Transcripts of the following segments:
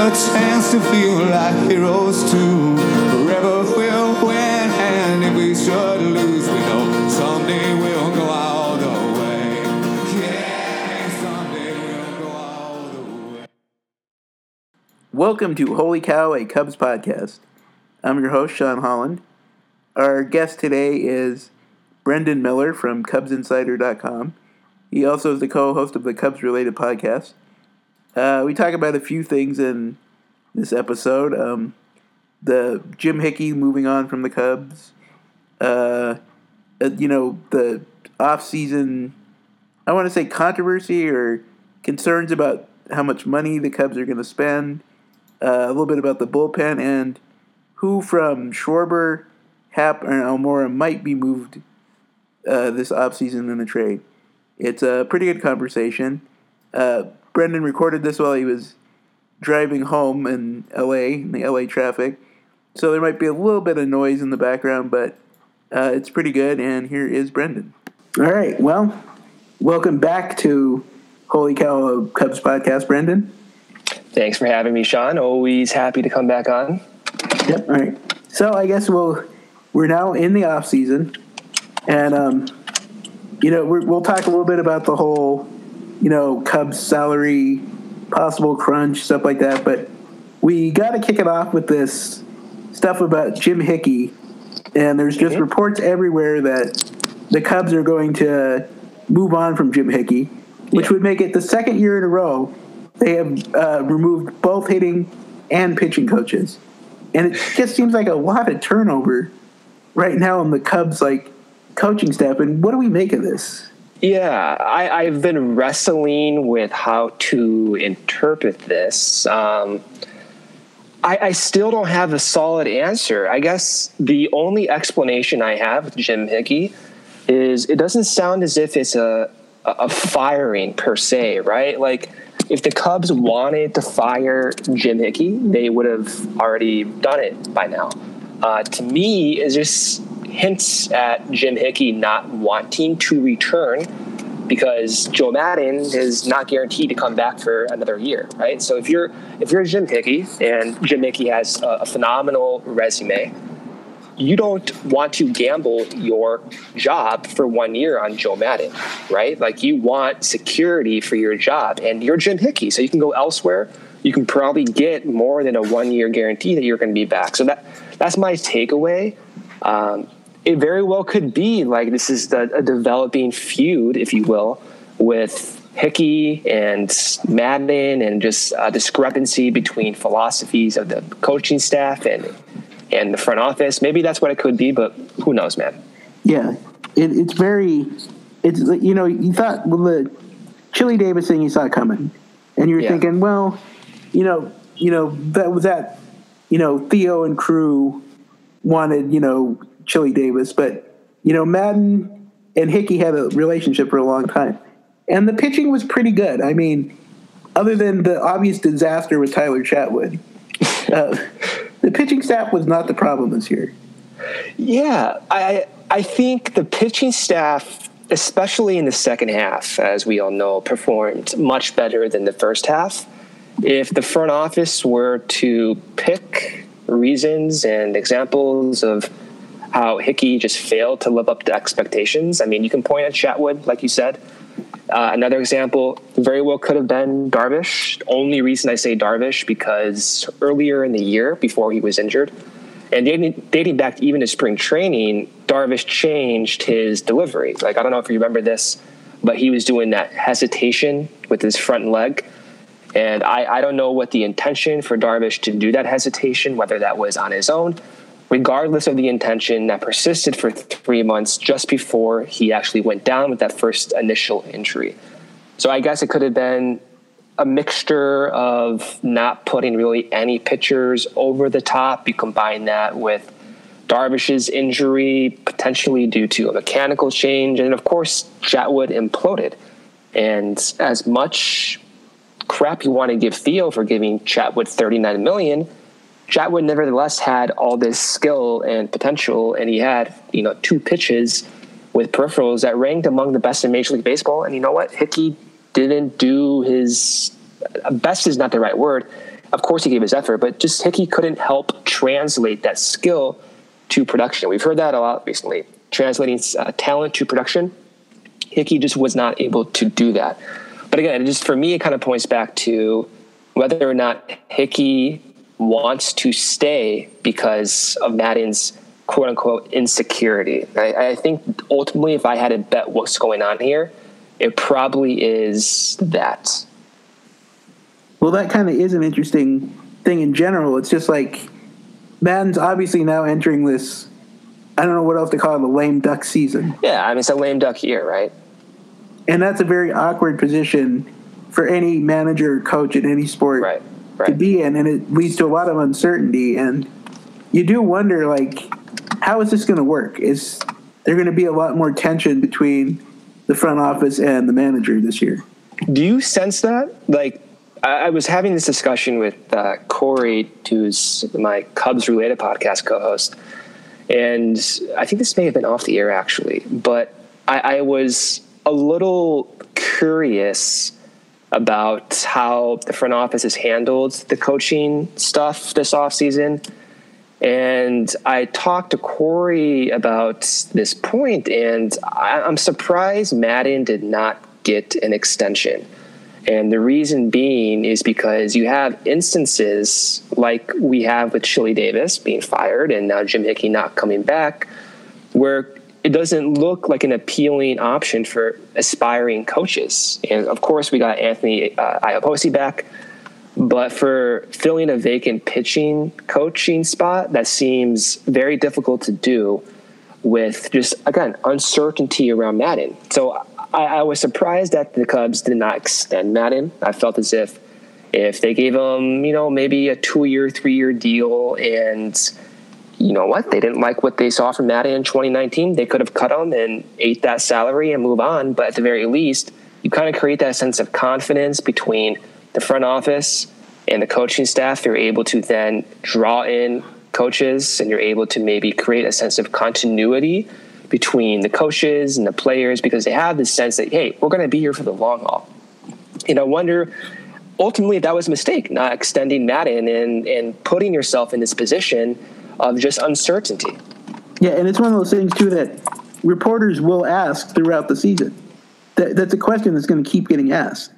a chance to feel like heroes too. Forever we'll win, and if we should lose, we know someday we'll go all the way. Yeah, someday we'll go all the way. Welcome to Holy Cow, a Cubs podcast. I'm your host, Sean Holland. Our guest today is Brendan Miller from CubsInsider.com. He also is the co host of the Cubs related podcast. Uh, we talk about a few things in this episode um, the Jim Hickey moving on from the Cubs, uh, uh, you know, the off-season, I want to say controversy or concerns about how much money the Cubs are going to spend, uh, a little bit about the bullpen, and who from Schwarber, Happ, and Almora might be moved uh, this offseason in a trade. It's a pretty good conversation. Uh, Brendan recorded this while he was driving home in LA, in the LA traffic. So there might be a little bit of noise in the background, but uh, it's pretty good. And here is Brendan. All right. Well, welcome back to Holy Cow Cubs podcast, Brendan. Thanks for having me, Sean. Always happy to come back on. Yep. All right. So I guess we'll we're now in the off season, and um, you know we're, we'll talk a little bit about the whole you know Cubs salary possible crunch stuff like that. But we got to kick it off with this stuff about Jim Hickey, and there's just Mhm. reports everywhere that the Cubs are going to move on from Jim Hickey, which Yeah. would make it the second year in a row they have uh, removed both hitting and pitching coaches, and it just seems like a lot of turnover right now on the Cubs like coaching staff. And what do we make of this? Yeah, I, I've been wrestling with how to interpret this. Um, I, I still don't have a solid answer. I guess the only explanation I have with Jim Hickey is it doesn't sound as if it's a, a a firing per se, right? Like if the Cubs wanted to fire Jim Hickey, they would have already done it by now. Uh, to me, it just hints at Jim Hickey not wanting to return because Joe Maddon is not guaranteed to come back for another year, right? So if you're if you're Jim Hickey and Jim Hickey has a, a phenomenal resume, you don't want to gamble your job for one year on Joe Maddon, right? Like you want security for your job, and you're Jim Hickey, so you can go elsewhere. You can probably get more than a one year guarantee that you're going to be back. So that that's my takeaway. Um, it very well could be like this is the, a developing feud, if you will, with Hickey and Maddon, and just a discrepancy between philosophies of the coaching staff and and the front office. Maybe that's what it could be, but who knows, man? Yeah, it, it's very. It's you know you thought well the Chili Davis thing you saw coming, and you were Yeah. thinking, well, you know, you know that was that, you know Theo and crew wanted you know Chili Davis, but you know Maddon and Hickey had a relationship for a long time, and the pitching was pretty good. I mean, other than the obvious disaster with Tyler Chatwood, uh, the pitching staff was not the problem this year. Yeah, I I think the pitching staff, especially in the second half, as we all know, performed much better than the first half. If the front office were to pick reasons and examples of how Hickey just failed to live up to expectations, I mean, you can point at Chatwood, like you said. Uh, another example very well could have been Darvish. Only reason I say Darvish because earlier in the year, before he was injured, and dating, dating back even to spring training, Darvish changed his delivery. Like I don't know if you remember this, but he was doing that hesitation with his front leg. And I, I don't know what the intention for Darvish to do that hesitation, whether that was on his own. Regardless of the intention, that persisted for three months just before he actually went down with that first initial injury. So I guess it could have been a mixture of not putting really any pitchers over the top. You combine that with Darvish's injury, potentially due to a mechanical change, and of course, Chatwood imploded. And as much crap you want to give Theo for giving Chatwood 39 million, Chatwood nevertheless had all this skill and potential, and he had you know two pitches with peripherals that ranked among the best in Major League Baseball. And you know what? Hickey didn't do his best is not the right word. of course he gave his effort, but just Hickey couldn't help translate that skill to production. We've heard that a lot recently, translating uh, talent to production. Hickey just was not able to do that. But again, just for me, it kind of points back to whether or not Hickey wants to stay because of Maddon's quote unquote insecurity. I, I think ultimately, if I had to bet what's going on here, it probably is that. Well, that kind of is an interesting thing in general. It's just like Maddon's obviously now entering this. I don't know what else to call it, the lame duck season. Yeah, I mean it's a lame duck year, right? And that's a very awkward position for any manager or coach in any sport Right. Right. to be in, and it leads to a lot of uncertainty. And you do wonder, like, how is this going to work? Is there going to be a lot more tension between the front office and the manager this year? Do you sense that? Like, I, was having this discussion with uh, Corey, who's my Cubs related podcast co host. And I think this may have been off the air actually, but I, I was a little curious about how the front office has handled the coaching stuff this offseason. And I talked to Corey about this point, and I'm surprised Maddon did not get an extension. And the reason being is because you have instances like we have with Chili Davis being fired and now Jim Hickey not coming back, where it doesn't look like an appealing option for aspiring coaches. And of course, we got Anthony uh, Iapoce back, but for filling a vacant pitching coaching spot, that seems very difficult to do with just again uncertainty around Maddon. So I, I was surprised that the Cubs did not extend Maddon. I felt as if if they gave him, you know, maybe a two-year, three-year deal, and you know what, they didn't like what they saw from Maddon in 2019, they could have cut him and ate that salary and move on. But at the very least, you kind of create that sense of confidence between the front office and the coaching staff. You're able to then draw in coaches, and you're able to maybe create a sense of continuity between the coaches and the players because they have this sense that hey, we're going to be here for the long haul. And I wonder ultimately that was a mistake, not extending Maddon and and putting yourself in this position of just uncertainty. Yeah, and it's one of those things too that reporters will ask throughout the season. That, that's a question that's going to keep getting asked.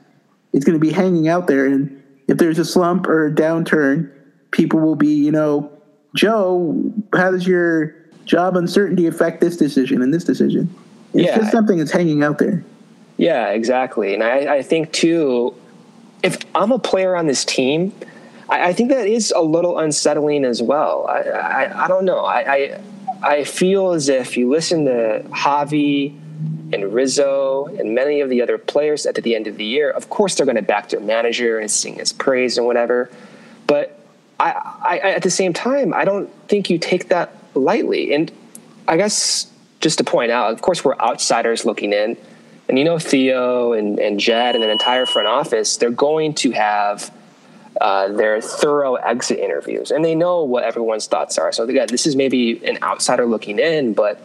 It's going to be hanging out there, and if there's a slump or a downturn, people will be, you know, Joe, how does your job uncertainty affect this decision and this decision? It's Yeah. just something that's hanging out there. Yeah, exactly. And I, I think too, if I'm a player on this team, I, I think that is a little unsettling as well. I, I, I don't know. I, I I feel as if you listen to Javi and Rizzo and many of the other players at the end of the year, of course they're going to back their manager and sing his praise and whatever. But I, I, at the same time, I don't think you take that lightly. And I guess just to point out, of course, we're outsiders looking in. And you know, Theo and, and Jed and the entire front office, they're going to have uh, their thorough exit interviews, and they know what everyone's thoughts are. So again, this is maybe an outsider looking in, but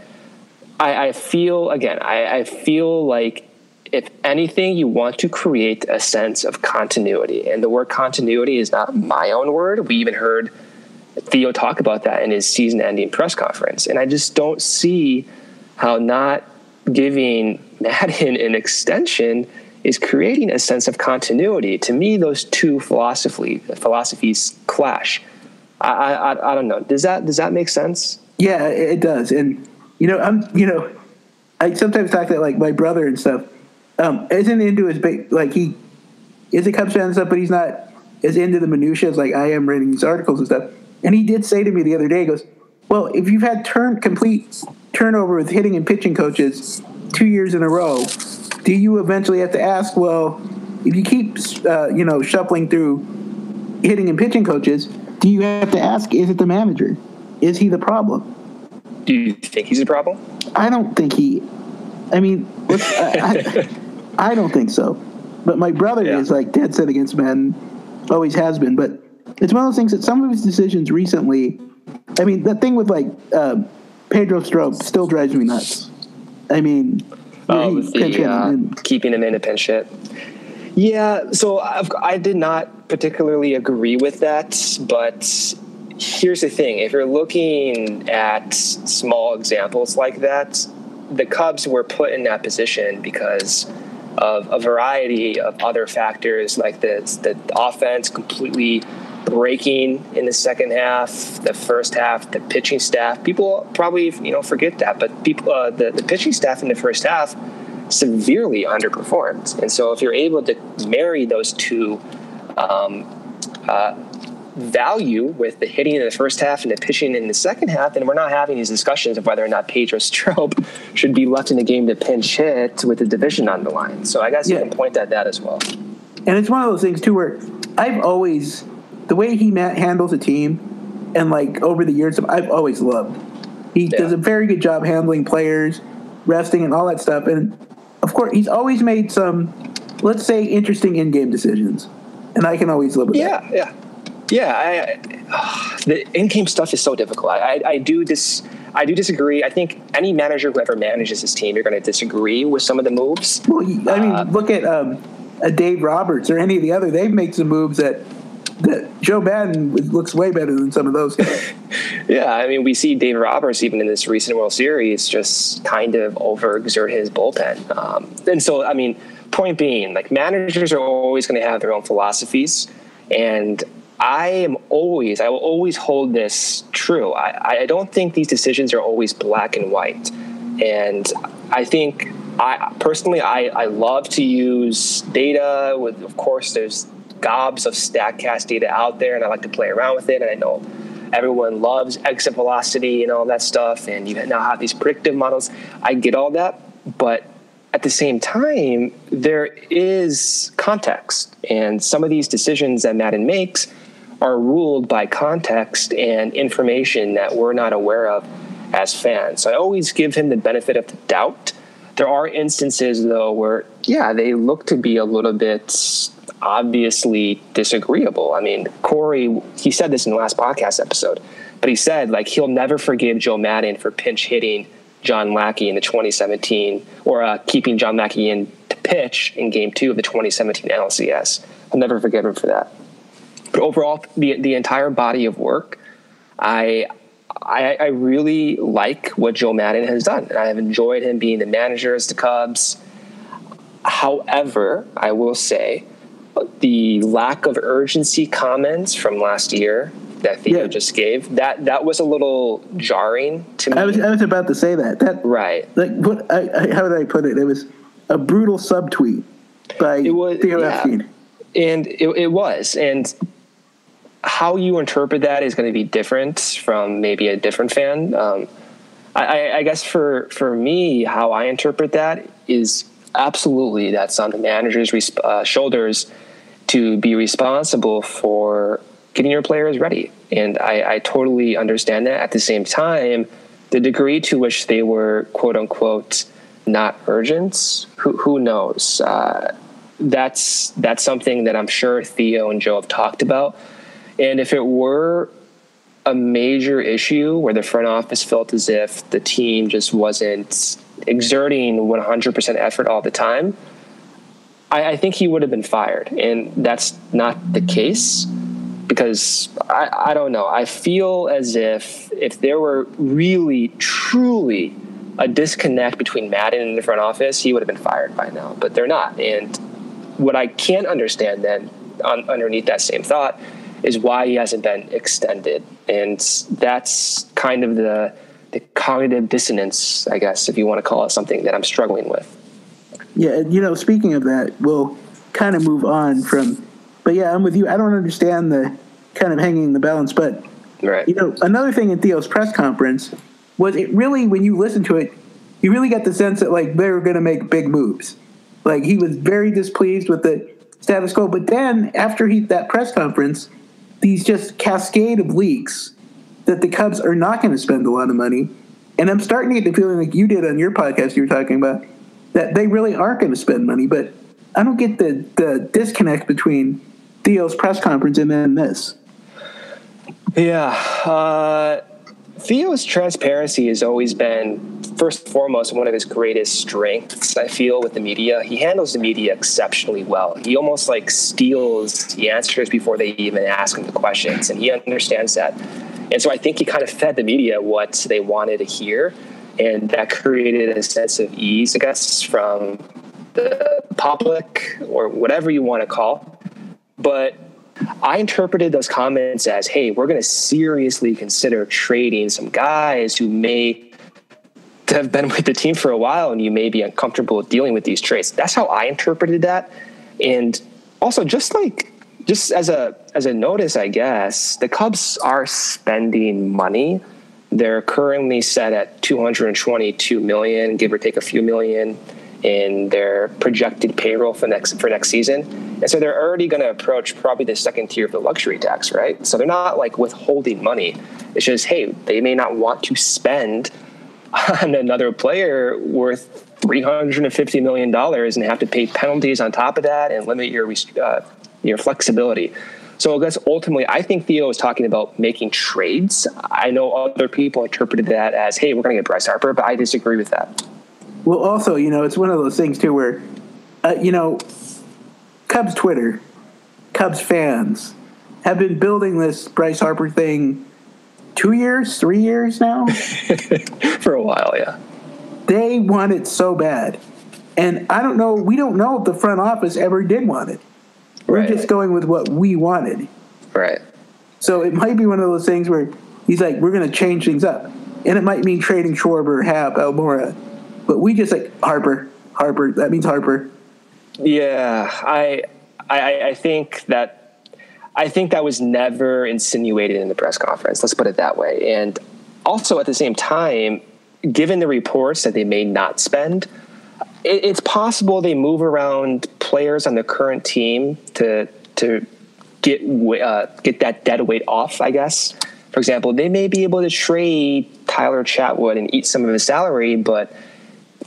I, I feel again, I, I feel like if anything, you want to create a sense of continuity, and the word continuity is not my own word. We even heard Theo talk about that in his season-ending press conference, and I just don't see how not giving Maddon an extension is creating a sense of continuity. To me, those two philosophy philosophies clash. I, I, I don't know. Does that does that make sense? Yeah, it does. And you know, I'm you know, I sometimes talk to like my brother and stuff. Um, isn't into his ba- like he is a Cubs fan and stuff, but he's not as into the minutiae as like I am reading these articles and stuff. And he did say to me the other day, he goes, "Well, if you've had turn complete turnover with hitting and pitching coaches two years in a row, do you eventually have to ask, well, if you keep uh, you know shuffling through hitting and pitching coaches, do you have to ask, is it the manager? Is he the problem?" Do you think he's a problem? I don't think he. I mean, I, I, I don't think so. But my brother Yeah. is like dead set against men, always has been. But it's one of those things that some of his decisions recently. I mean, that thing with like uh, Pedro Strop still drives me nuts. I mean, Oh, with the uh, keeping him in a pinch hit. Yeah, so I've, I did not particularly agree with that, but here's the thing: if you're looking at small examples like that, the Cubs were put in that position because of a variety of other factors, like the the offense completely breaking in the second half, the first half, the pitching staff. People probably you know forget that, but people uh, the the pitching staff in the first half severely underperformed, and so if you're able to marry those two. Um, uh, value with the hitting in the first half and the pitching in the second half, then we're not having these discussions of whether or not Pedro Strop should be left in the game to pinch hit with the division on the line. So I guess Yeah. you can point at that as well. And it's one of those things too where I've always the way he ma- handles a team, and like over the years, I've always loved. He Yeah. does a very good job handling players, resting, and all that stuff. And of course, he's always made some, let's say, interesting in-game decisions, and I can always live with that. Yeah, yeah, yeah. I, I, the in-game stuff is so difficult. I, I, I do dis, I do disagree. I think any manager who ever manages his team, you're going to disagree with some of the moves. Well, I mean, Uh, look at um, a Dave Roberts or any of the other. They've made some moves that that Joe Maddon looks way better than some of those guys. Yeah, I mean, we see Dave Roberts even in this recent World Series just kind of overexert his bullpen. Um, and so, I mean, point being, like managers are always going to have their own philosophies, and I am always, I will always hold this true. I, I don't think these decisions are always black and white, and I think. I personally, I, I love to use data. With, of course, there's gobs of Statcast data out there, and I like to play around with it. And I know everyone loves exit velocity and all that stuff, and you now have these predictive models. I get all that, but at the same time, there is context, and some of these decisions that Maddon makes are ruled by context and information that we're not aware of as fans. So I always give him the benefit of the doubt. There are instances, though, where, yeah, they look to be a little bit obviously disagreeable. I mean, Corey, he said this in the last podcast episode, but he said, like, he'll never forgive Joe Maddon for pinch hitting John Lackey in the 2017, or uh, keeping John Lackey in to pitch in game two of the 2017 NLCS. I'll never forgive him for that. But overall, the, the entire body of work, I, I, I really like what Joe Maddon has done. And I have enjoyed him being the manager as the Cubs. However, I will say the lack of urgency comments from last year that Theo Yeah. just gave that that was a little jarring to me. I was I was about to say that. That right. like what? I, I, how did I put it? It was a brutal subtweet by It was Theo yeah. Epstein. and it, it was and how you interpret that is going to be different from maybe a different fan. Um, I, I, guess for for me how i interpret that is absolutely that's on the manager's uh, shoulders to be responsible for getting your players ready. And I, I totally understand that. At the same time the degree to which they were quote unquote not urgent who, who knows? Uh, that's that's something that I'm sure Theo and Joe have talked about. And if it were a major issue where the front office felt as if the team just wasn't exerting 100% effort all the time, I, I think he would have been fired. And that's not the case because I, I don't know. I feel as if if there were really, truly a disconnect between Maddon and the front office, he would have been fired by now. But they're not. And what I can't understand then, on, underneath that same thought, is why he hasn't been extended. And that's kind of the the cognitive dissonance, I guess, if you want to call it something that I'm struggling with. Yeah, and, you know, speaking of that, we'll kind of move on from. But yeah, I'm with you. I don't understand the kind of hanging the balance, but Right. you know, another thing in Theo's press conference was it really when you listen to it, you really got the sense that like they were going to make big moves. Like he was very displeased with the status quo. But then after he that press conference, these just cascade of leaks that the Cubs are not going to spend a lot of money. And I'm starting to get the feeling like you did on your podcast you were talking about that they really aren't going to spend money. But I don't get the the disconnect between Theo's press conference and then this. Yeah. Uh, Theo's transparency has always been first and foremost one of his greatest strengths. I feel with the media, he handles the media exceptionally well. He almost like steals the answers before they even ask him the questions, and he understands that. And so I think he kind of fed the media what they wanted to hear, and that created a sense of ease, I guess, from the public or whatever you want to call. But I interpreted those comments as, hey, we're going to seriously consider trading some guys who may have been with the team for a while and you may be uncomfortable dealing with these trades. That's how I interpreted that. And also just like just as a as a notice, I guess, the Cubs are spending money. They're currently set at 222 million, give or take a few million in their projected payroll for next for next season. And so they're already going to approach probably the second tier of the luxury tax, right? So they're not like withholding money. It's just, hey, they may not want to spend on another player worth $350 million and have to pay penalties on top of that and limit your, uh, your flexibility. So I guess ultimately, I think Theo is talking about making trades. I know other people interpreted that as, hey, we're going to get Bryce Harper, but I disagree with that. Well, also, you know, it's one of those things, too, where, uh, you know, Cubs Twitter, Cubs fans have been building this Bryce Harper thing two years, three years now. For a while, yeah. They want it so bad. And I don't know, we don't know if the front office ever did want it. We're right. just going with what we wanted. Right. So it might be one of those things where he's like, we're going to change things up. And it might mean trading Schwarber, Happ, Almora. But we just like Harper, Harper. That means Harper. Yeah, I, I, I think that I think that was never insinuated in the press conference. Let's put it that way. And also at the same time, given the reports that they may not spend, it, it's possible they move around players on the current team to to get uh, get that dead weight off. I guess. For example, they may be able to trade Tyler Chatwood and eat some of his salary, but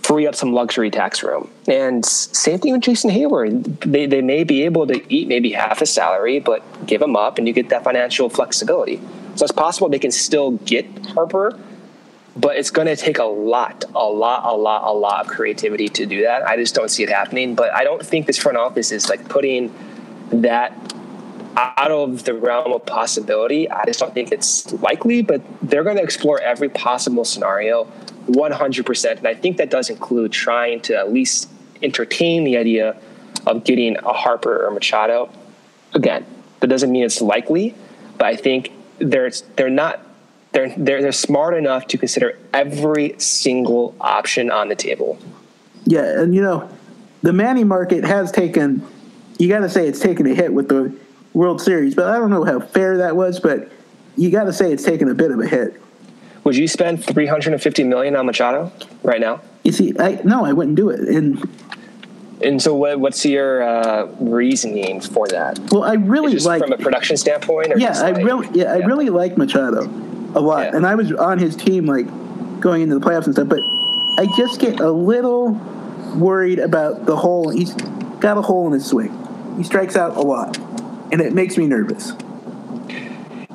free up some luxury tax room. And same thing with Jason Heyward. They, they may be able to eat maybe half a salary, but give him up and you get that financial flexibility. So it's possible they can still get Harper, but it's going to take a lot, a lot, a lot, a lot of creativity to do that. I just don't see it happening. But I don't think this front office is like putting that out of the realm of possibility. I just don't think it's likely, but they're going to explore every possible scenario 100%. And I think that does include trying to at least entertain the idea of getting a Harper or Machado. Again, that doesn't mean it's likely, but I think they're, they're not they're, they're, they're smart enough to consider every single option on the table. Yeah, and you know, the Manny market has taken, you got to say it's taken a hit with the World Series, but I don't know how fair that was, but you got to say it's taken a bit of a hit. Would you spend 350 million on Machado right now? You see, I no, I wouldn't do it. And and so, what, what's your uh, reasoning for that? Well, I really like from a production standpoint. yeah, I like, really, yeah, yeah, I really like Machado a lot, yeah. and I was on his team like going into the playoffs and stuff. But I just get a little worried about the hole. He's got a hole in his swing. He strikes out a lot, and it makes me nervous.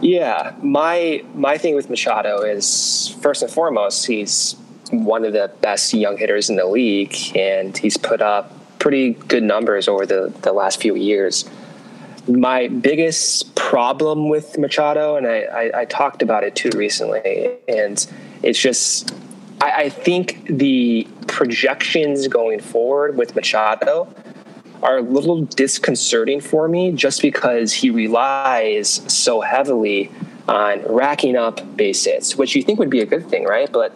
Yeah, my my thing with Machado is first and foremost he's one of the best young hitters in the league, and he's put up pretty good numbers over the, the last few years. My biggest problem with Machado, and I, I, I talked about it too recently, and it's just I, I think the projections going forward with Machado are a little disconcerting for me just because he relies so heavily on racking up base hits, which you think would be a good thing, right? But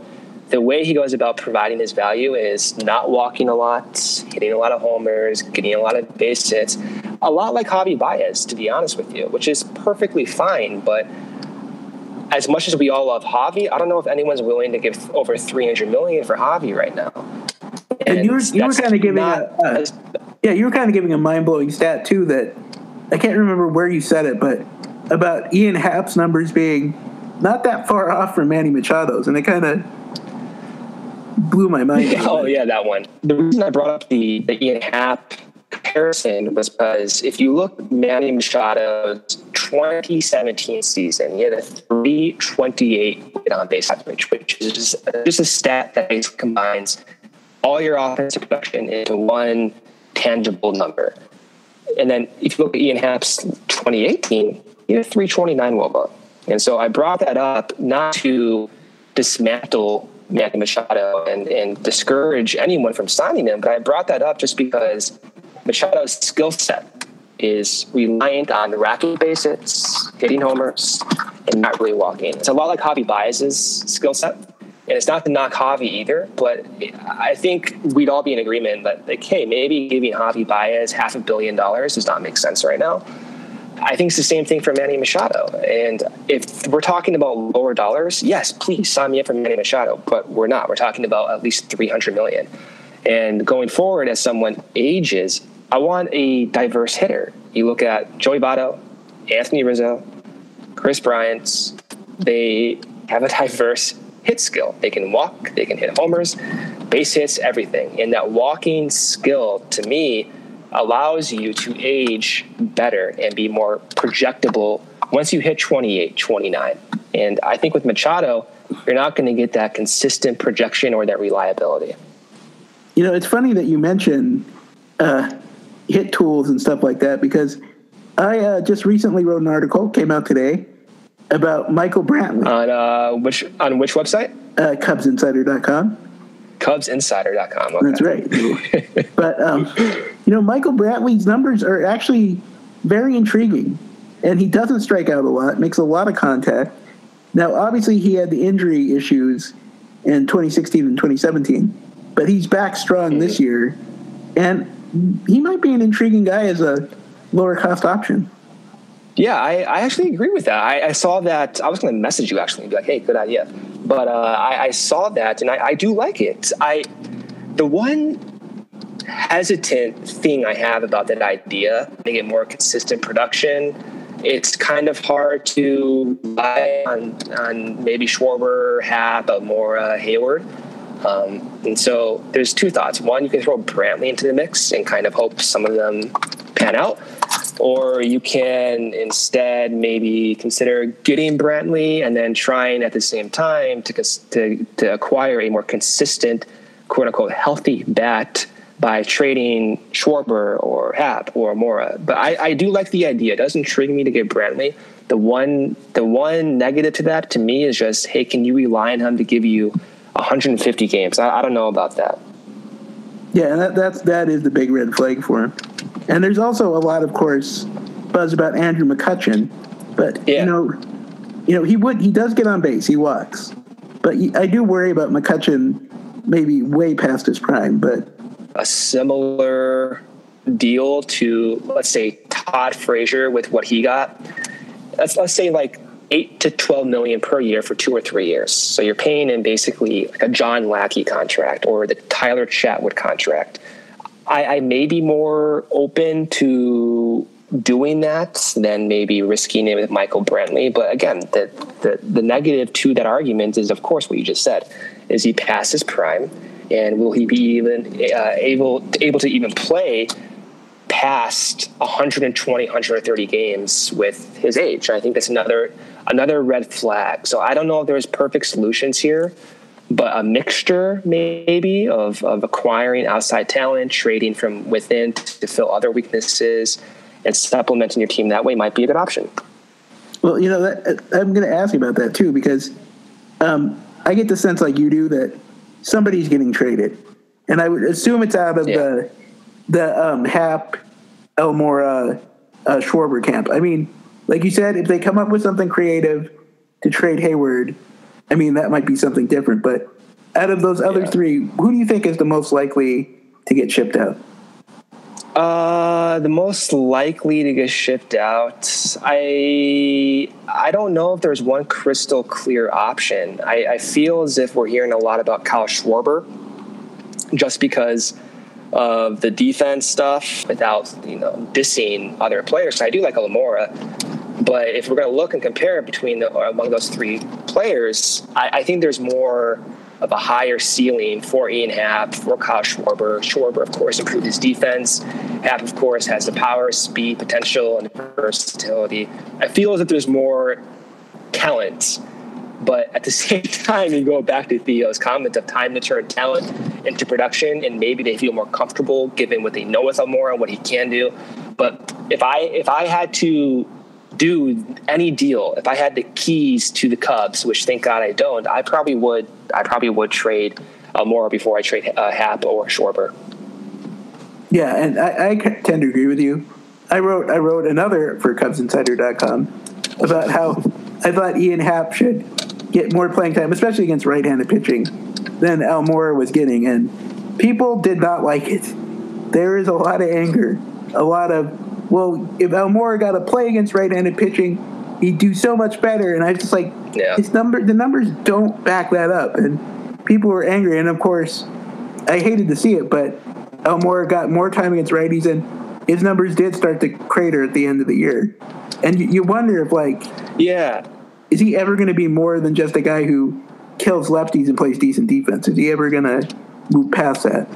the way he goes about providing his value is not walking a lot, hitting a lot of homers, getting a lot of base hits, a lot like Javi Baez, to be honest with you, which is perfectly fine. But as much as we all love Javi, I don't know if anyone's willing to give over 300 million for Javi right now. And, and you were, you were kind of giving a, a, yeah, you were kind of giving a mind blowing stat too that I can't remember where you said it, but about Ian Happ's numbers being not that far off from Manny Machado's, and it kind of blew my mind. oh yeah, that one. The reason I brought up the, the Ian Happ comparison was because if you look at Manny Machado's 2017 season, he had a 328 on base average, which is just, just a stat that basically combines all your offensive production into one tangible number. And then if you look at Ian Happ's 2018, he had 329 WOBA. And so I brought that up not to dismantle Manny Machado and, and discourage anyone from signing him, but I brought that up just because Machado's skill set is reliant on racking bases, hitting homers, and not really walking. It's a lot like Javi Baez's skill set. And it's not to knock Javi either, but I think we'd all be in agreement that, like, hey, maybe giving Javi Baez half a billion dollars does not make sense right now. I think it's the same thing for Manny Machado. And if we're talking about lower dollars, yes, please sign me up for Manny Machado, but we're not. We're talking about at least 300 million. And going forward, as someone ages, I want a diverse hitter. You look at Joey Votto, Anthony Rizzo, Kris Bryant, they have a diverse hit skill. They can walk, they can hit homers, base hits, everything. And that walking skill, to me, allows you to age better and be more projectable once you hit 28, 29. And I think with Machado, you're not going to get that consistent projection or that reliability. You know, it's funny that you mention uh, hit tools and stuff like that because I uh, just recently wrote an article, came out today, about Michael Brantley. On uh, which on which website? Uh, CubsInsider.com. CubsInsider.com. Okay. That's right. but um, you know, Michael Brantley's numbers are actually very intriguing, and he doesn't strike out a lot, makes a lot of contact. Now, obviously, he had the injury issues in 2016 and 2017, but he's back strong mm-hmm. this year, and he might be an intriguing guy as a lower cost option. Yeah, I, I actually agree with that. I, I saw that. I was going to message you actually and be like, "Hey, good idea," but uh, I, I, saw that and I, I do like it. I the one hesitant thing I have about that idea, make it more consistent production. It's kind of hard to rely on on maybe Schwarber, Happ, more uh, Heyward. Um, and so there's two thoughts. One, you can throw Brantley into the mix and kind of hope some of them pan out or you can instead maybe consider getting Brantley and then trying at the same time to, to, to acquire a more consistent, quote unquote, healthy bat by trading Schwarber or Happ or Mora. But I, I do like the idea. It does intrigue me to get Brantley. The one the one negative to that to me is just, hey, can you rely on him to give you 150 games? I, I don't know about that. Yeah, that, that's that is the big red flag for him. And there's also a lot, of course, buzz about Andrew McCutchen, but yeah. you know, you know he would he does get on base, he walks, but I do worry about McCutchen maybe way past his prime. But a similar deal to let's say Todd Frazier with what he got. Let's let's say like eight to twelve million per year for two or three years. So you're paying in basically like a John Lackey contract or the Tyler Chatwood contract. I, I may be more open to doing that than maybe risking it with Michael Brantley. But again, the, the, the negative to that argument is, of course, what you just said: is he past his prime, and will he be even uh, able able to even play past 120, 130 games with his age? I think that's another another red flag. So I don't know if there's perfect solutions here but a mixture maybe of, of acquiring outside talent, trading from within to fill other weaknesses, and supplementing your team that way might be a good option. Well, you know, that, I'm going to ask you about that too because um, I get the sense, like you do, that somebody's getting traded, and I would assume it's out of yeah. the the um, Happ Almora uh, Schwarber camp. I mean, like you said, if they come up with something creative to trade Heyward, I mean, that might be something different, but out of those other yeah. three, who do you think is the most likely to get shipped out? Uh, the most likely to get shipped out, I I don't know if there's one crystal clear option. I, I feel as if we're hearing a lot about Kyle Schwarber, just because of the defense stuff, without you know dissing other players. I do like Almora, but if we're going to look and compare between the, uh, among those three players, I, I, think there's more of a higher ceiling for Ian Happ, for Kyle Schwarber. Schwarber, of course, improved his defense. Happ, of course, has the power, speed, potential, and versatility. I feel as if there's more talent, but at the same time, you go back to Theo's comment of time to turn talent into production, and maybe they feel more comfortable given what they know with Almora and what he can do. But if I if I had to do any deal, if I had the keys to the Cubs, which thank God I don't, I probably would. I probably would trade Almora before I trade uh, or Schwarber. Yeah, and I, I tend to agree with you. I wrote I wrote another for CubsInsider.com about how I thought Ian Happ should get more playing time, especially against right-handed pitching, than Almora was getting, and people did not like it. There is a lot of anger, a lot of well, if Almora got to play against right-handed pitching, he'd do so much better. And I was just like, Yeah. his number, the numbers don't back that up, and people were angry. And of course, I hated to see it, but Almora got more time against righties, and his numbers did start to crater at the end of the year. And you, you wonder if, like, Yeah, is he ever going to be more than just a guy who kills lefties and plays decent defense? Is he ever going to move past that?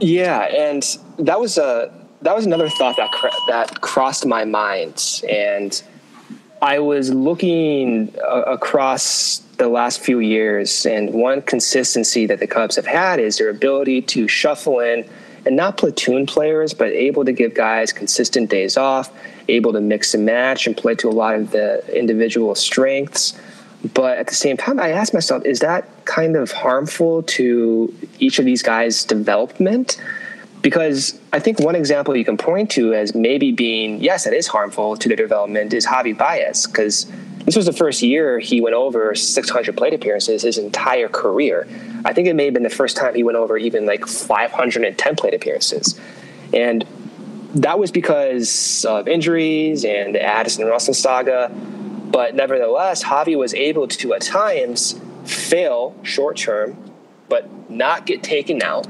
Yeah, and that was a that was another thought that cr- that crossed my mind, and I was looking uh, across the last few years, and one consistency that the Cubs have had is their ability to shuffle in and not platoon players, but able to give guys consistent days off, able to mix and match and play to a lot of the individual strengths. But at the same time, I asked myself, is that kind of harmful to each of these guys' development? Because I think one example you can point to as maybe being, yes, it is harmful to their development is Javi Baez, because this was the first year he went over 600 plate appearances his entire career. I think it may have been the first time he went over even like 510 plate appearances. And that was because of injuries and the Addison Russell saga. But nevertheless, Javi was able to at times fail short term, but not get taken out,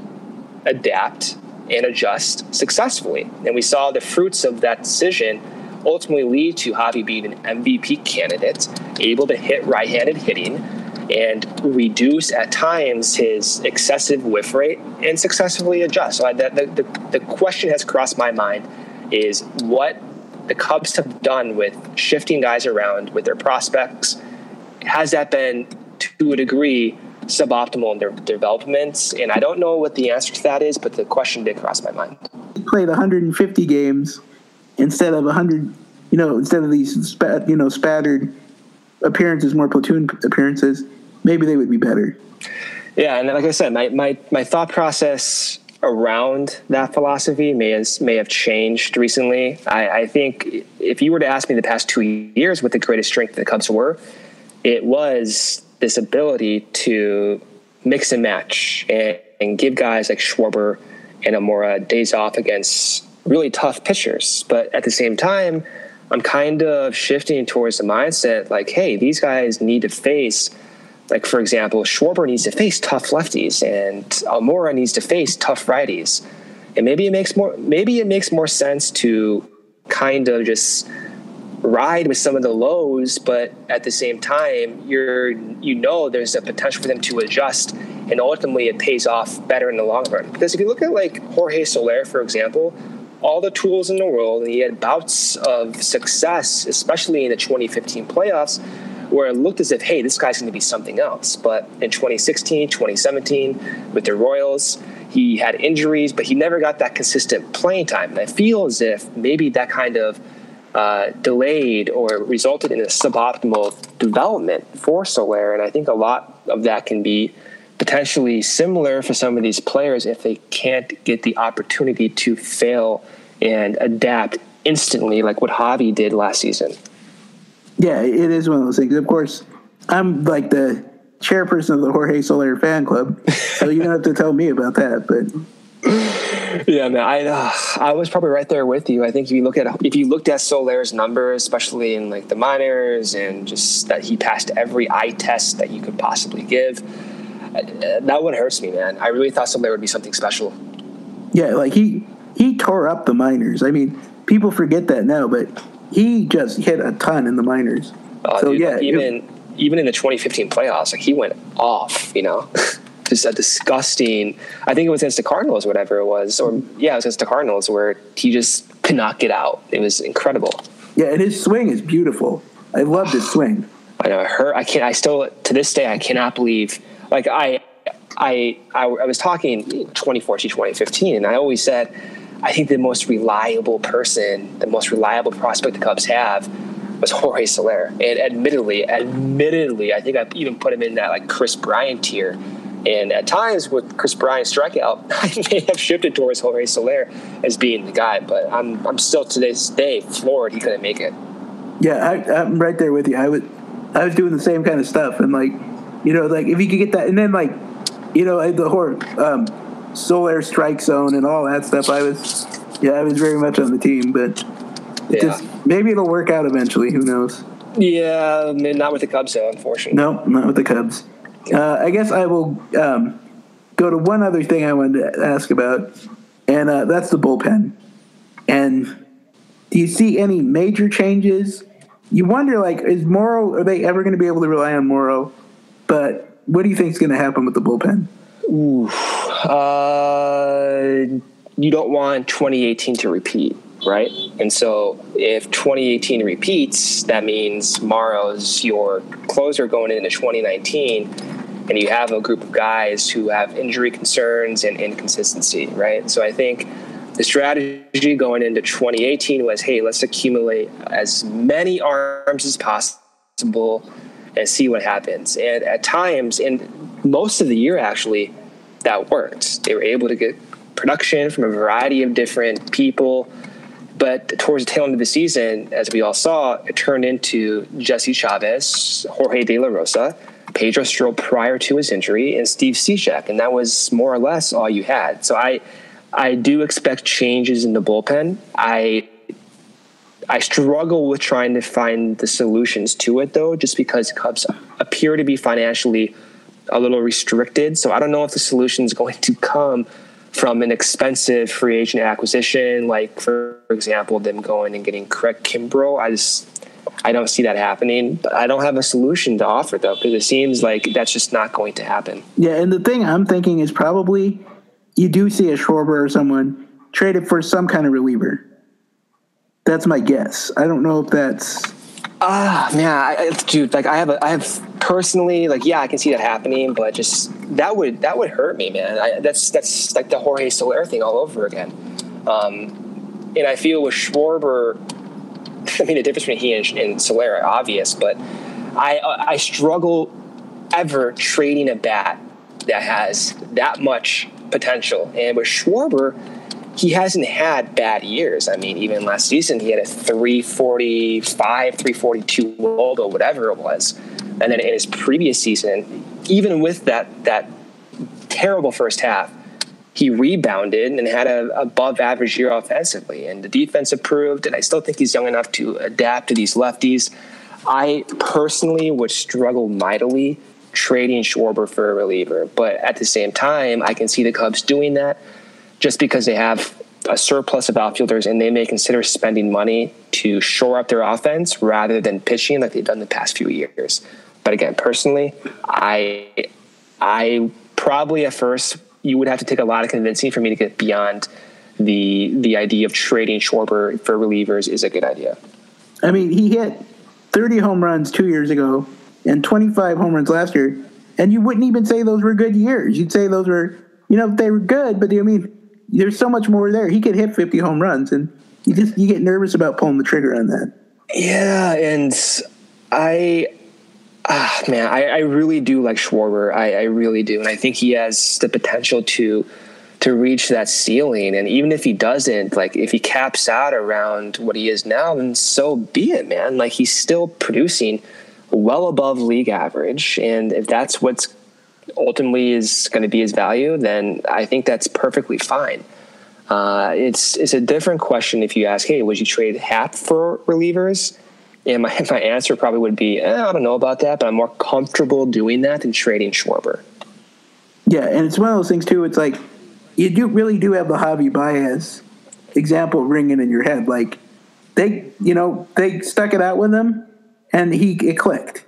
adapt, and adjust successfully. And we saw the fruits of that decision ultimately lead to Javi being an MVP candidate, able to hit right handed hitting and reduce at times his excessive whiff rate and successfully adjust. So the, the, the question has crossed my mind is what the Cubs have done with shifting guys around with their prospects. Has that been to a degree suboptimal in their developments? And I don't know what the answer to that is, but the question did cross my mind. He played 150 games instead of 100, you know, instead of these, you know, spattered appearances, more platoon appearances, maybe they would be better. Yeah, and like I said, my, my, my thought process around that philosophy may has, may have changed recently. I, I think if you were to ask me the past two years what the greatest strength of the Cubs were, it was this ability to mix and match and, and give guys like Schwarber and Almora days off against really tough pitchers. But at the same time, I'm kind of shifting towards the mindset like, hey, these guys need to face, like, for example, Schwarber needs to face tough lefties and Almora needs to face tough righties. And maybe it makes more maybe it makes more sense to kind of just ride with some of the lows, but at the same time, you're you know there's a potential for them to adjust, and ultimately it pays off better in the long run. Because if you look at like Jorge Soler, for example, all the tools in the world, and he had bouts of success, especially in the 2015 playoffs, where it looked as if, hey, this guy's going to be something else. But in 2016, 2017, with the Royals, he had injuries, but he never got that consistent playing time. And I feel as if maybe that kind of uh, delayed or resulted in a suboptimal development for Soler. And I think a lot of that can be potentially similar for some of these players if they can't get the opportunity to fail and adapt instantly, like what Javi did last season. Yeah, it is one of those things. Of course, I'm like the chairperson of the Jorge Soler fan club, so you don't have to tell me about that. But Yeah, man, I uh, I was probably right there with you. I think if you look at if you looked at Soler's numbers, especially in like the minors, and just that he passed every eye test that you could possibly give, uh, that one hurts me, man. I really thought Soler would be something special. yeah, like he he tore up the minors. I mean, people forget that now, but he just hit a ton in the minors. Uh, so dude, yeah, like, even even in the 2015 playoffs, like he went off, you know, just a disgusting. I think it was against the Cardinals, whatever it was, or yeah, it was against the Cardinals where he just could not get out. It was incredible. Yeah, and his swing is beautiful. I love his swing. I know her. I can't. I still to this day I cannot believe. Like I, I, I, I was talking 2014, 2015, and I always said I think the most reliable person, the most reliable prospect the Cubs have was Jorge Soler. And admittedly, admittedly, I think I even put him in that like Kris Bryant tier. And at times with Kris Bryant's strikeout, I may have shifted towards Jorge Soler as being the guy. But I'm I'm still to this day floored he couldn't make it. Yeah, I, I'm right there with you. I would, I was doing the same kind of stuff, and like, you know, like if you could get that, and then like, you know, the whole um, Soler strike zone and all that stuff. I was, yeah, I was very much on the team, but Yeah. just maybe it'll work out eventually. Who knows? Yeah, not with the Cubs though, unfortunately. No, not with the Cubs. Uh, I guess I will um, go to one other thing I wanted to ask about, and uh, that's the bullpen. And do you see any major changes? You wonder, like, is Morrow? Are they ever going to be able to rely on Morrow? But what do you think is going to happen with the bullpen? Uh, you don't want 2018 to repeat, right? And so if 2018 repeats, that means Morrow's your closer going into 2019, and you have a group of guys who have injury concerns and inconsistency, right? So I think the strategy going into 2018 was, hey, let's accumulate as many arms as possible and see what happens. And at times, and most of the year actually, that worked. They were able to get production from a variety of different people. But towards the tail end of the season, as we all saw, it turned into Jesse Chavez, Jorge De La Rosa, Pedro Strop prior to his injury, and Steve Cishek, and that was more or less all you had. So I, I do expect changes in the bullpen. I I struggle with trying to find the solutions to it though, just because Cubs appear to be financially a little restricted. So I don't know if the solution is going to come from an expensive free agent acquisition, like for example, them going and getting Craig Kimbrel. I just I don't see that happening. But I don't have a solution to offer though, because it seems like that's just not going to happen. Yeah, and the thing I'm thinking is probably you do see a Schwarber or someone traded for some kind of reliever. That's my guess. I don't know if that's Ah, man, I, dude, like I have, a, I have personally, like, yeah, I can see that happening, but just that would that would hurt me, man. I, that's that's like the Jorge Soler thing all over again. Um, and I feel with Schwarber, I mean, the difference between he and, and Soler are obvious, but I I struggle ever trading a bat that has that much potential. And with Schwarber, he hasn't had bad years. I mean, even last season, he had a 345, 342 WOBA, whatever it was. And then in his previous season, even with that, that terrible first half, he rebounded and had a above average year offensively. And the defense improved, and I still think he's young enough to adapt to these lefties. I personally would struggle mightily trading Schwarber for a reliever, but at the same time, I can see the Cubs doing that just because they have a surplus of outfielders and they may consider spending money to shore up their offense rather than pitching like they've done the past few years. But again, personally, I I probably at first you would have to take a lot of convincing for me to get beyond the the idea of trading Schwarber for relievers is a good idea. I mean, he hit 30 home runs 2 years ago and 25 home runs last year, and you wouldn't even say those were good years. You'd say those were, you know, they were good, but I mean, there's so much more there. He could hit 50 home runs and you just you get nervous about pulling the trigger on that. Yeah, and I, ah, man, I, I really do like Schwarber. I, I really do, and I think he has the potential to to reach that ceiling. And even if he doesn't, like if he caps out around what he is now, then so be it, man. Like he's still producing well above league average, and if that's what's ultimately is going to be his value, then I think that's perfectly fine. Uh, it's it's a different question if you ask, hey, would you trade Happ for relievers? And my, my answer probably would be, eh, I don't know about that, but I'm more comfortable doing that than trading Schwarber. Yeah, and it's one of those things too. It's like you do really do have the Javi Baez example ringing in your head. Like they, you know, they stuck it out with him, and he it clicked.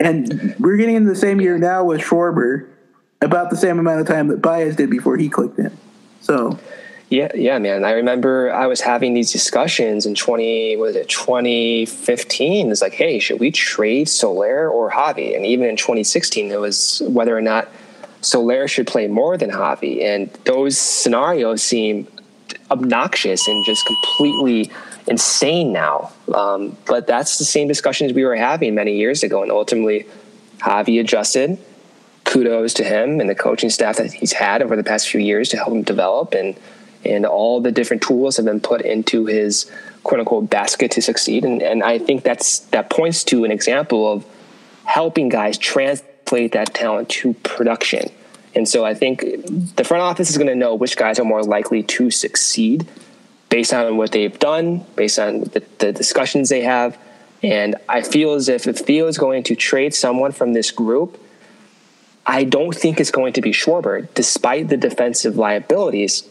And we're getting into the same year now with Schwarber, about the same amount of time that Baez did before he clicked in. So Yeah, yeah, man. I remember I was having these discussions in twenty was it twenty fifteen? It's like, hey, should we trade Soler or Javi? And even in twenty sixteen, it was whether or not Soler should play more than Javi. And those scenarios seem obnoxious and just completely insane now. Um, but that's the same discussions we were having many years ago, and ultimately, Javi adjusted. Kudos to him and the coaching staff that he's had over the past few years to help him develop, and and all the different tools have been put into his quote unquote basket to succeed. And and I think that's that points to an example of helping guys translate that talent to production. And so I think the front office is going to know which guys are more likely to succeed based on what they've done, based on the, the discussions they have. And I feel as if if Theo is going to trade someone from this group, I don't think it's going to be Schwarber, despite the defensive liabilities.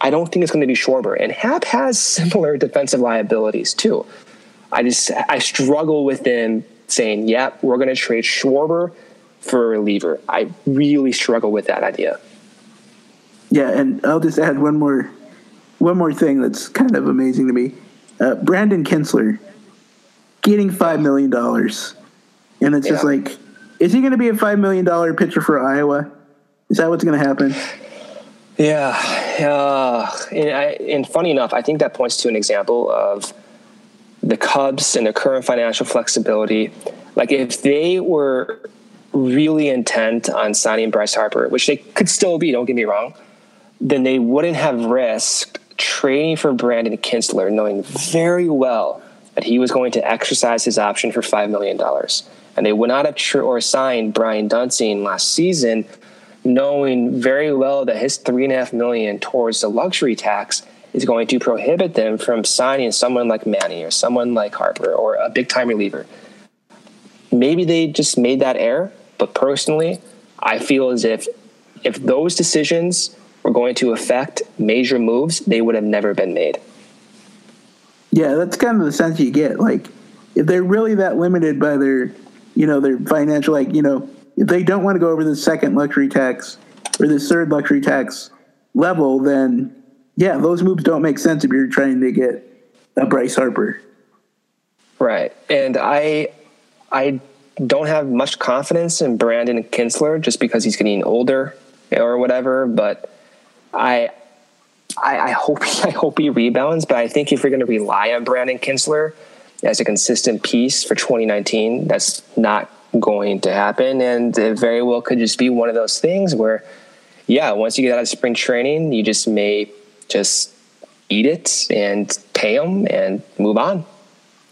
I don't think it's going to be Schwarber. And Happ has similar defensive liabilities too. I just I struggle with them saying, "Yep, we're going to trade Schwarber for a reliever." I really struggle with that idea. Yeah, and I'll just add one more one more thing that's kind of amazing to me. Uh, Brandon Kintzler getting five million dollars, and it's just like, is he going to be a five million dollar pitcher for Iowa? Is that what's going to happen? Yeah, yeah. And, I, and funny enough, I think that points to an example of the Cubs and their current financial flexibility. Like if they were really intent on signing Bryce Harper, which they could still be, don't get me wrong, then they wouldn't have risked trading for Brandon Kintzler, knowing very well that he was going to exercise his option for five million dollars, and they would not have tr- or signed Brian Duensing last season, knowing very well that his three and a half million towards the luxury tax is going to prohibit them from signing someone like Manny or someone like Harper or a big time reliever. Maybe they just made that error, but personally, I feel as if if those decisions were going to affect major moves, they would have never been made. Yeah, that's kind of the sense you get. Like, if they're really that limited by their, you know, their financial, like, you know, they don't want to go over the second luxury tax or the third luxury tax level, then yeah, those moves don't make sense if you're trying to get a Bryce Harper. Right. And I I don't have much confidence in Brandon Kintzler just because he's getting older or whatever, but I I, I hope I hope he rebounds, but I think if you're going to rely on Brandon Kintzler as a consistent piece for 2019, that's not going to happen, and it very well could just be one of those things where, yeah, once you get out of spring training, you just may just eat it and pay them and move on.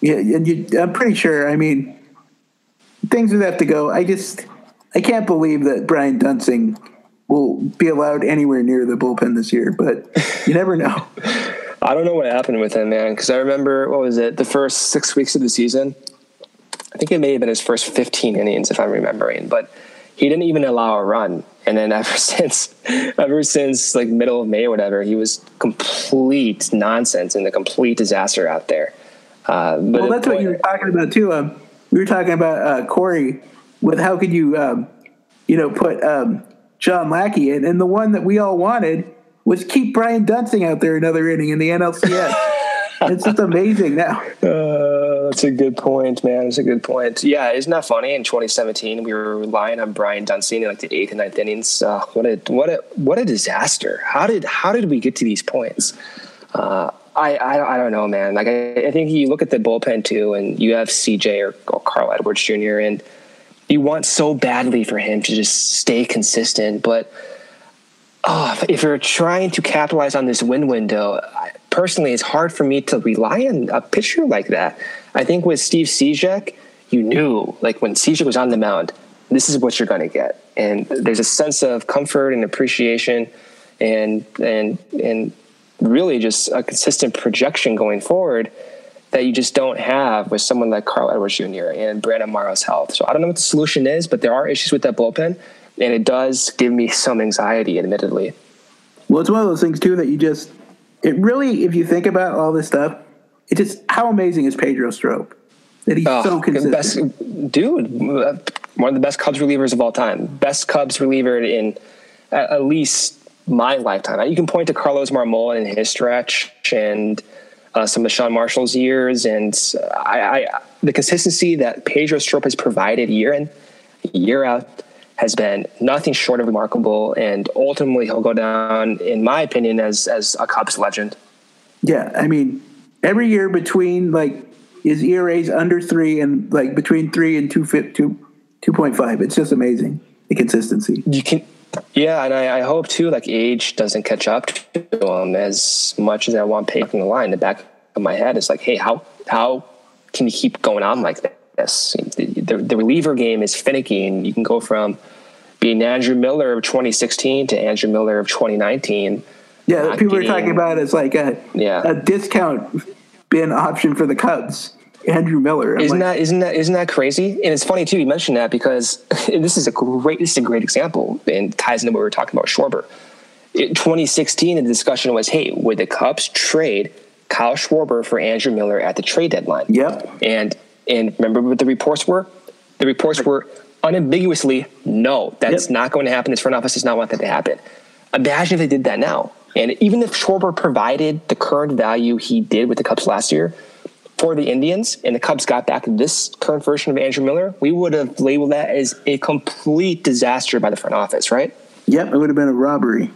Yeah, and you, I'm pretty sure. I mean, things would have to go. I just, I can't believe that Brian Duensing will be allowed anywhere near the bullpen this year. But you never know. I don't know what happened with him, man. Because I remember what was it? The first six weeks of the season. I think it may have been his first 15 innings, if I'm remembering. But he didn't even allow a run. And then ever since, ever since like middle of May or whatever, he was complete nonsense and a complete disaster out there. Uh, but Well, that's what you were talking about too. Um, we were talking about uh, Corey with how could you, um, you know, put um, John Lackey in, and the one that we all wanted was keep Brian Duensing out there another inning in the NLCS. it's just amazing now. Uh, that's a good point, man. That's a good point. Yeah, isn't that funny? In 2017, we were relying on Brian Duensing in like the eighth and ninth innings. Uh, what a what a what a disaster! How did how did we get to these points? Uh, I, I I don't know, man. Like I, I think you look at the bullpen too, and you have CJ or, or Carl Edwards Jr. and you want so badly for him to just stay consistent, but oh, if you're trying to capitalize on this win window, I, personally, it's hard for me to rely on a pitcher like that. I think with Steve Cishek, you knew, like when Cishek was on the mound, this is what you're going to get, and there's a sense of comfort and appreciation, and and and really just a consistent projection going forward that you just don't have with someone like Carl Edwards Jr. and Brandon Morrow's health. So I don't know what the solution is, but there are issues with that bullpen, and it does give me some anxiety, admittedly. Well, it's one of those things too that you just, it really, if you think about all this stuff, it just how amazing is Pedro Strop that he's Oh, so consistent. best dude, uh, one of the best Cubs relievers of all time, best Cubs reliever in at, at least my lifetime. You can point to Carlos Marmol in his stretch and uh, some of Sean Marshall's years, and I, I, the consistency that Pedro Strop has provided year in, year out has been nothing short of remarkable, and ultimately he'll go down, in my opinion, as as a Cubs legend. Yeah, I mean, every year between like his ERA's under three and like between three and two two two point five. It's just amazing the consistency. You can, yeah, and I, I hope too. Like age doesn't catch up to him as much as I want paving the line. The back of my head is like, hey, how how can you keep going on like this? The, the, the reliever game is finicky, and you can go from being Andrew Miller of 2016 to Andrew Miller of 2019 yeah, people getting, are talking about it as like a yeah. a discount bin option for the Cubs. Andrew Miller. I'm isn't like, that isn't that isn't that crazy? And it's funny too. You mentioned that because this is a great this is a great example and ties into what we were talking about Schwarber. In 2016, the discussion was, hey, would the Cubs trade Kyle Schwarber for Andrew Miller at the trade deadline? Yep. And and remember what the reports were? The reports were unambiguously no. That's yep. not going to happen. This front office does not want that to happen. Imagine if they did that now. And even if Schwarber provided the current value he did with the Cubs last year for the Indians, and the Cubs got back this current version of Andrew Miller, we would have labeled that as a complete disaster by the front office, right? Yep, it would have been a robbery.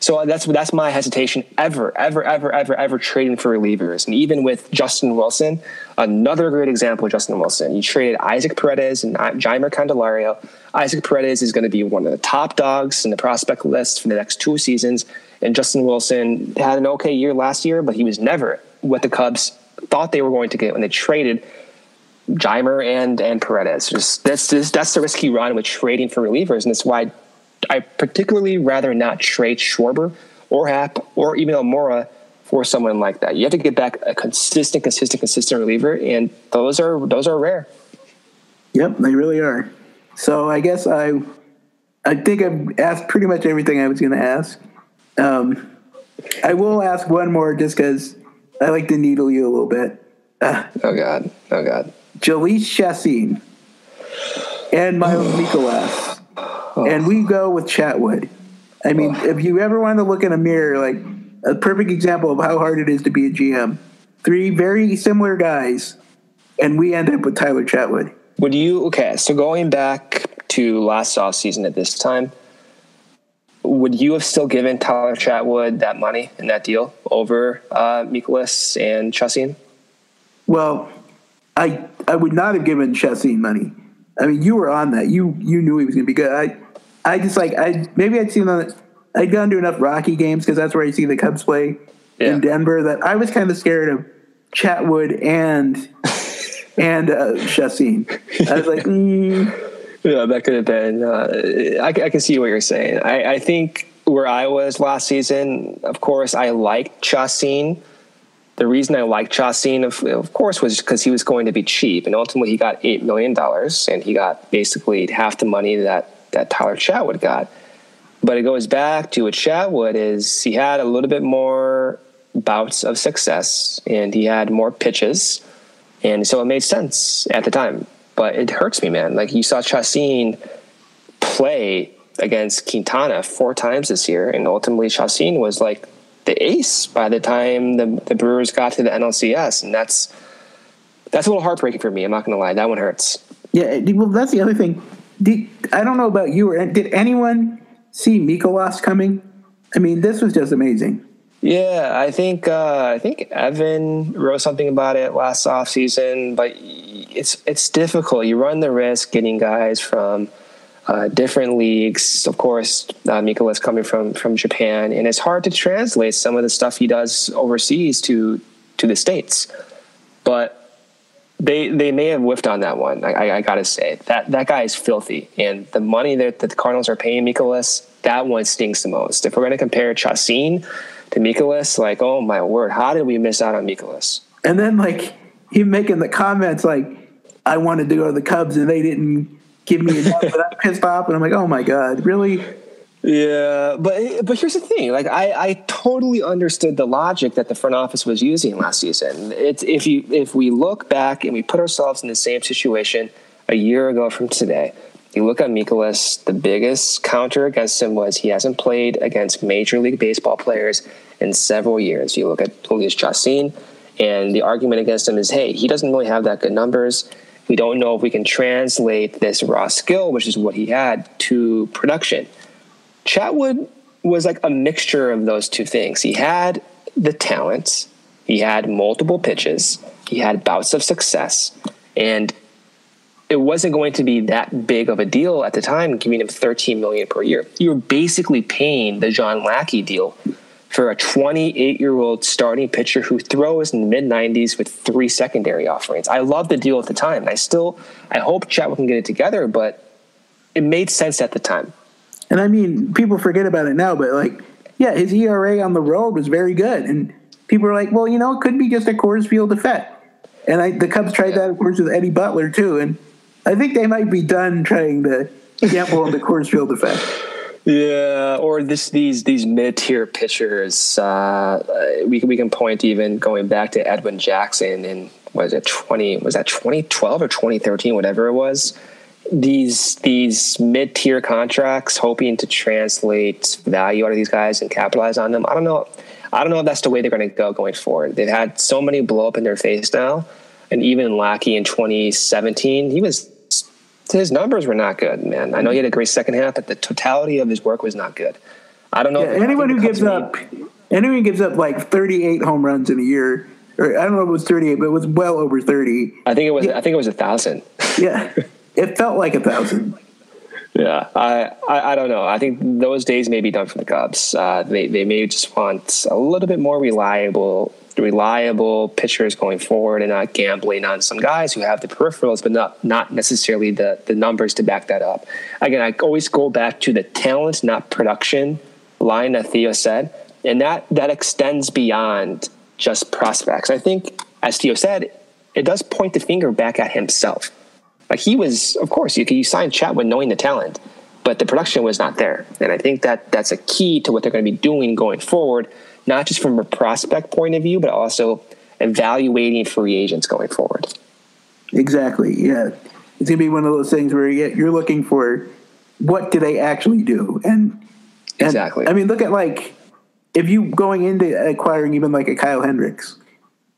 So that's that's my hesitation ever, ever, ever, ever, ever trading for relievers. And even with Justin Wilson, another great example of Justin Wilson. You traded Isaac Paredes and Jeimer Candelario. Isaac Paredes is going to be one of the top dogs in the prospect list for the next two seasons. And Justin Wilson had an okay year last year, but he was never what the Cubs thought they were going to get when they traded Jeimer and and Paredes. Just that's that's the risky run with trading for relievers, and that's why I particularly rather not trade Schwarber or Happ or even Almora for someone like that. You have to get back a consistent, consistent, consistent reliever, and those are those are rare. Yep, they really are. So I guess I I think I've asked pretty much everything I was going to ask. Um, I will ask one more just because I like to needle you a little bit. Uh, oh God! Oh God! Jhoulys Chacin and Miles Mikolas Oh. And we go with Chatwood. I mean, oh. if you ever want to look in a mirror, like a perfect example of how hard it is to be a GM, three very similar guys, and we end up with Tyler Chatwood. Would you, okay, so going back to last off season at this time, would you have still given Tyler Chatwood that money in that deal over uh, Mikolas and Chacin? Well, I I would not have given Chacin money. I mean, you were on that. You you knew he was going to be good. I I just like I maybe I'd seen on I'd gone to enough Rocky games because that's where I see the Cubs play yeah. in Denver. That I was kind of scared of Chatwood and and uh. I was like, mm. Yeah, that could have been. Uh, I, I can see what you're saying. I, I think where I was last season, of course, I liked Chacin the reason I liked Chacin, of, of course, was because he was going to be cheap, and ultimately he got eight million dollars, and he got basically half the money that that Tyler Chatwood got. But it goes back to what Chatwood is. He had a little bit more bouts of success, and he had more pitches, and so it made sense at the time. But it hurts me, man. Like you saw Chacin play against Quintana four times this year, and ultimately Chacin was like the ace by the time the, the Brewers got to the NLCS, and that's that's a little heartbreaking for me. I'm not going to lie, that one hurts. Yeah, well, that's the other thing. Did, I don't know about you, or did anyone see Mikolas coming? I mean, this was just amazing. Yeah, I think uh, I think Evan wrote something about it last off season, but it's it's difficult. You run the risk getting guys from uh, different leagues. Of course, uh, Mikolas coming from from Japan, and it's hard to translate some of the stuff he does overseas to to the states. But they they may have whiffed on that one. I, I, I got to say that that guy is filthy, and the money that, that the Cardinals are paying Mikolas, that one stings the most. If we're to compare Chacin to Mikolas, like oh my word, how did we miss out on Mikolas? And then like he making the comments like, I wanted to go to the Cubs and they didn't give me enough. but I'm pissed off, and I'm like, oh my god, really? Yeah, but but here's the thing. Like I, I totally understood the logic that the front office was using last season. It's if you if we look back and we put ourselves in the same situation, a year ago from today, you look at Mikolas, the biggest counter against him was he hasn't played against Major League Baseball players in several years. You look at Jhoulys Chacin, and the argument against him is, hey, he doesn't really have that good numbers. We don't know if we can translate this raw skill, which is what he had, to production. Chatwood was like a mixture of those two things. He had the talents, he had multiple pitches, he had bouts of success, and it wasn't going to be that big of a deal at the time, giving him 13 million per year. You were basically paying the John Lackey deal for a 28 year old starting pitcher who throws in the mid 90s with three secondary offerings. I love the deal at the time. I still, I hope Chatwood can get it together, but it made sense at the time. And I mean, people forget about it now, but like, yeah, his ERA on the road was very good, and people are like, well, you know, it could be just a Coors Field effect. And I, the Cubs tried that, of course, with Eddie Butler too, and I think they might be done trying to gamble on the Coors Field effect. Yeah, or this these these mid tier pitchers. Uh, we we can point even going back to Edwin Jackson in was it twenty was that twenty twelve or twenty thirteen whatever it was. These these mid tier contracts, hoping to translate value out of these guys and capitalize on them. I don't know. I don't know if that's the way they're going to go going forward. They've had so many blow up in their face now, and even Lackey in 2017, he was his numbers were not good, man. I know he had a great second half, but the totality of his work was not good. I don't know. Yeah, anyone who gives up, anyone who gives up like 38 home runs in a year, or I don't know if it was 38, but it was well over 30. I think it was. Yeah. I think it was a thousand. yeah, it felt like a thousand. Yeah, I, I, I don't know. I think those days may be done for the Cubs. Uh, they they may just want a little bit more reliable reliable pitchers going forward and not gambling on some guys who have the peripherals but not not necessarily the the numbers to back that up. Again, I always go back to the talent, not production line that Theo said, and that that extends beyond just prospects. I think, as Theo said, it does point the finger back at himself. Like he was, of course, you you sign Chatwood knowing the talent, but the production was not there, and I think that that's a key to what they're going to be doing going forward, not just from a prospect point of view, but also evaluating free agents going forward. Exactly. Yeah, it's gonna be one of those things where you're looking for what do they actually do, and, and exactly. I mean, look at like if you going into acquiring even like a Kyle Hendricks.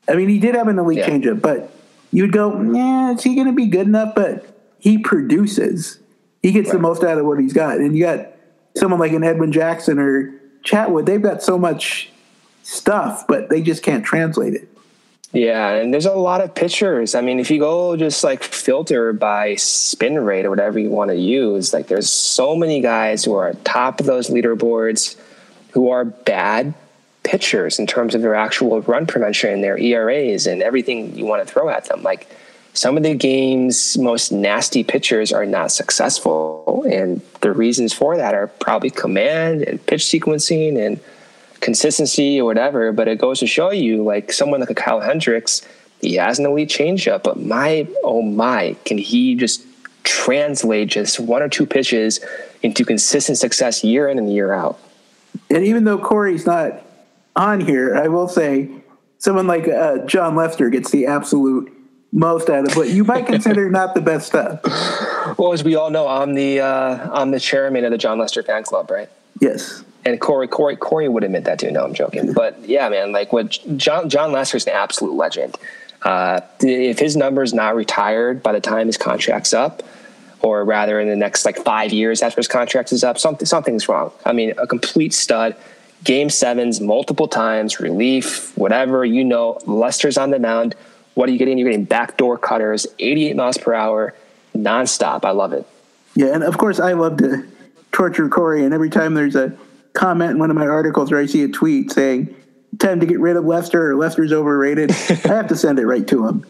I mean, he did have an elite yeah. changeup, but you'd go, yeah, is he going to be good enough? But he produces. He gets right. the most out of what he's got. And you got someone like an Edwin Jackson or Chatwood. They've got so much stuff, but they just can't translate it. Yeah, and there's a lot of pitchers. I mean, if you go just like filter by spin rate or whatever you want to use, like there's so many guys who are top of those leaderboards who are bad pitchers in terms of their actual run prevention and their ERAs and everything you want to throw at them. Like some of the game's most nasty pitchers are not successful, and the reasons for that are probably command and pitch sequencing and consistency or whatever. But it goes to show you, like someone like a Kyle Hendricks, he has an elite changeup, but my oh my, can he just translate just one or two pitches into consistent success year in and year out? And even though Corey's not on here, I will say someone like uh, Jon Lester gets the absolute most out of what you might consider not the best stuff. Well, as we all know, I'm the uh, I'm the chairman of the Jon Lester fan club, right? Yes. And Corey, Corey, Corey would admit that too. No, I'm joking. But yeah, man, like what John Jon Lester's an absolute legend. Uh, if his number is not retired by the time his contract's up, or rather in the next like five years after his contract is up, something something's wrong. I mean, a complete stud game sevens multiple times, relief, whatever, you know, Lester's on the mound. What are you getting? You're getting backdoor cutters, 88 miles per hour, nonstop. I love it. Yeah, and of course, I love to torture Corey. And every time there's a comment in one of my articles where I see a tweet saying, time to get rid of Lester or Lester's overrated, I have to send it right to him.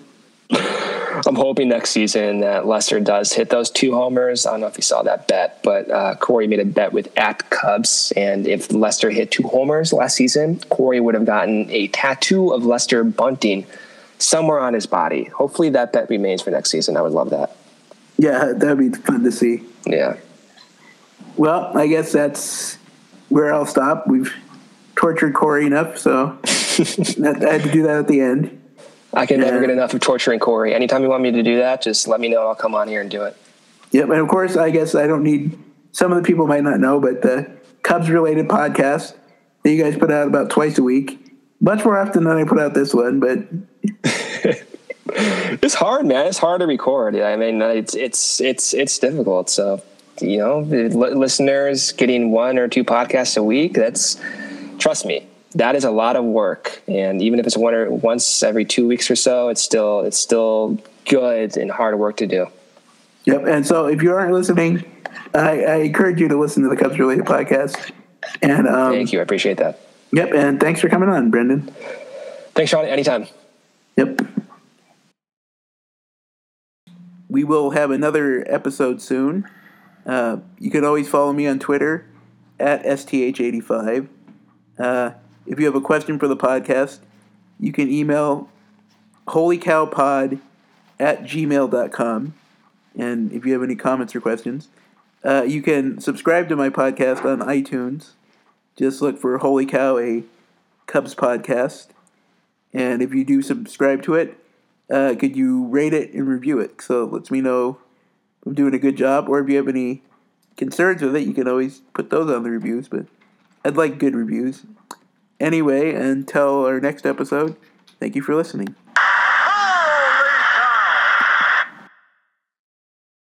I'm hoping next season that Lester does hit those two homers. I don't know if you saw that bet, but uh, Corey made a bet with at Cubs, and if Lester hit two homers last season, Corey would have gotten a tattoo of Lester bunting somewhere on his body. Hopefully, that bet remains for next season. I would love that. Yeah, that'd be fun to see. Yeah. Well, I guess that's where I'll stop. We've tortured Corey enough, so I had to do that at the end. I can never get enough of torturing Corey. Anytime you want me to do that, just let me know. I'll come on here and do it. Yep, and of course, I guess I don't need. Some of the people might not know, but the Cubs related podcast that you guys put out about twice a week, much more often than I put out this one. But It's hard, man. It's hard to record. I mean, it's it's it's it's difficult. So, you know, listeners getting one or two podcasts a week. That's trust me, that is a lot of work. And even if it's one or once every two weeks or so, it's still it's still good and hard work to do. yep, and so if you aren't listening, I, I encourage you to listen to the Cubs related podcast. And um, Thank you. I appreciate that. Yep, and thanks for coming on, Brendan. Thanks, Sean. Anytime. Yep. We will have another episode soon. Uh, you can always follow me on Twitter at STH85. Uh, if you have a question for the podcast, you can email holycowpod at gmail.com. And if you have any comments or questions, uh, you can subscribe to my podcast on iTunes. Just look for Holy Cow, a Cubs podcast. And if you do subscribe to it, uh, could you rate it and review it? So it lets me know I'm doing a good job. Or if you have any concerns with it, you can always put those on the reviews. But I'd like good reviews. Anyway, until our next episode, thank you for listening.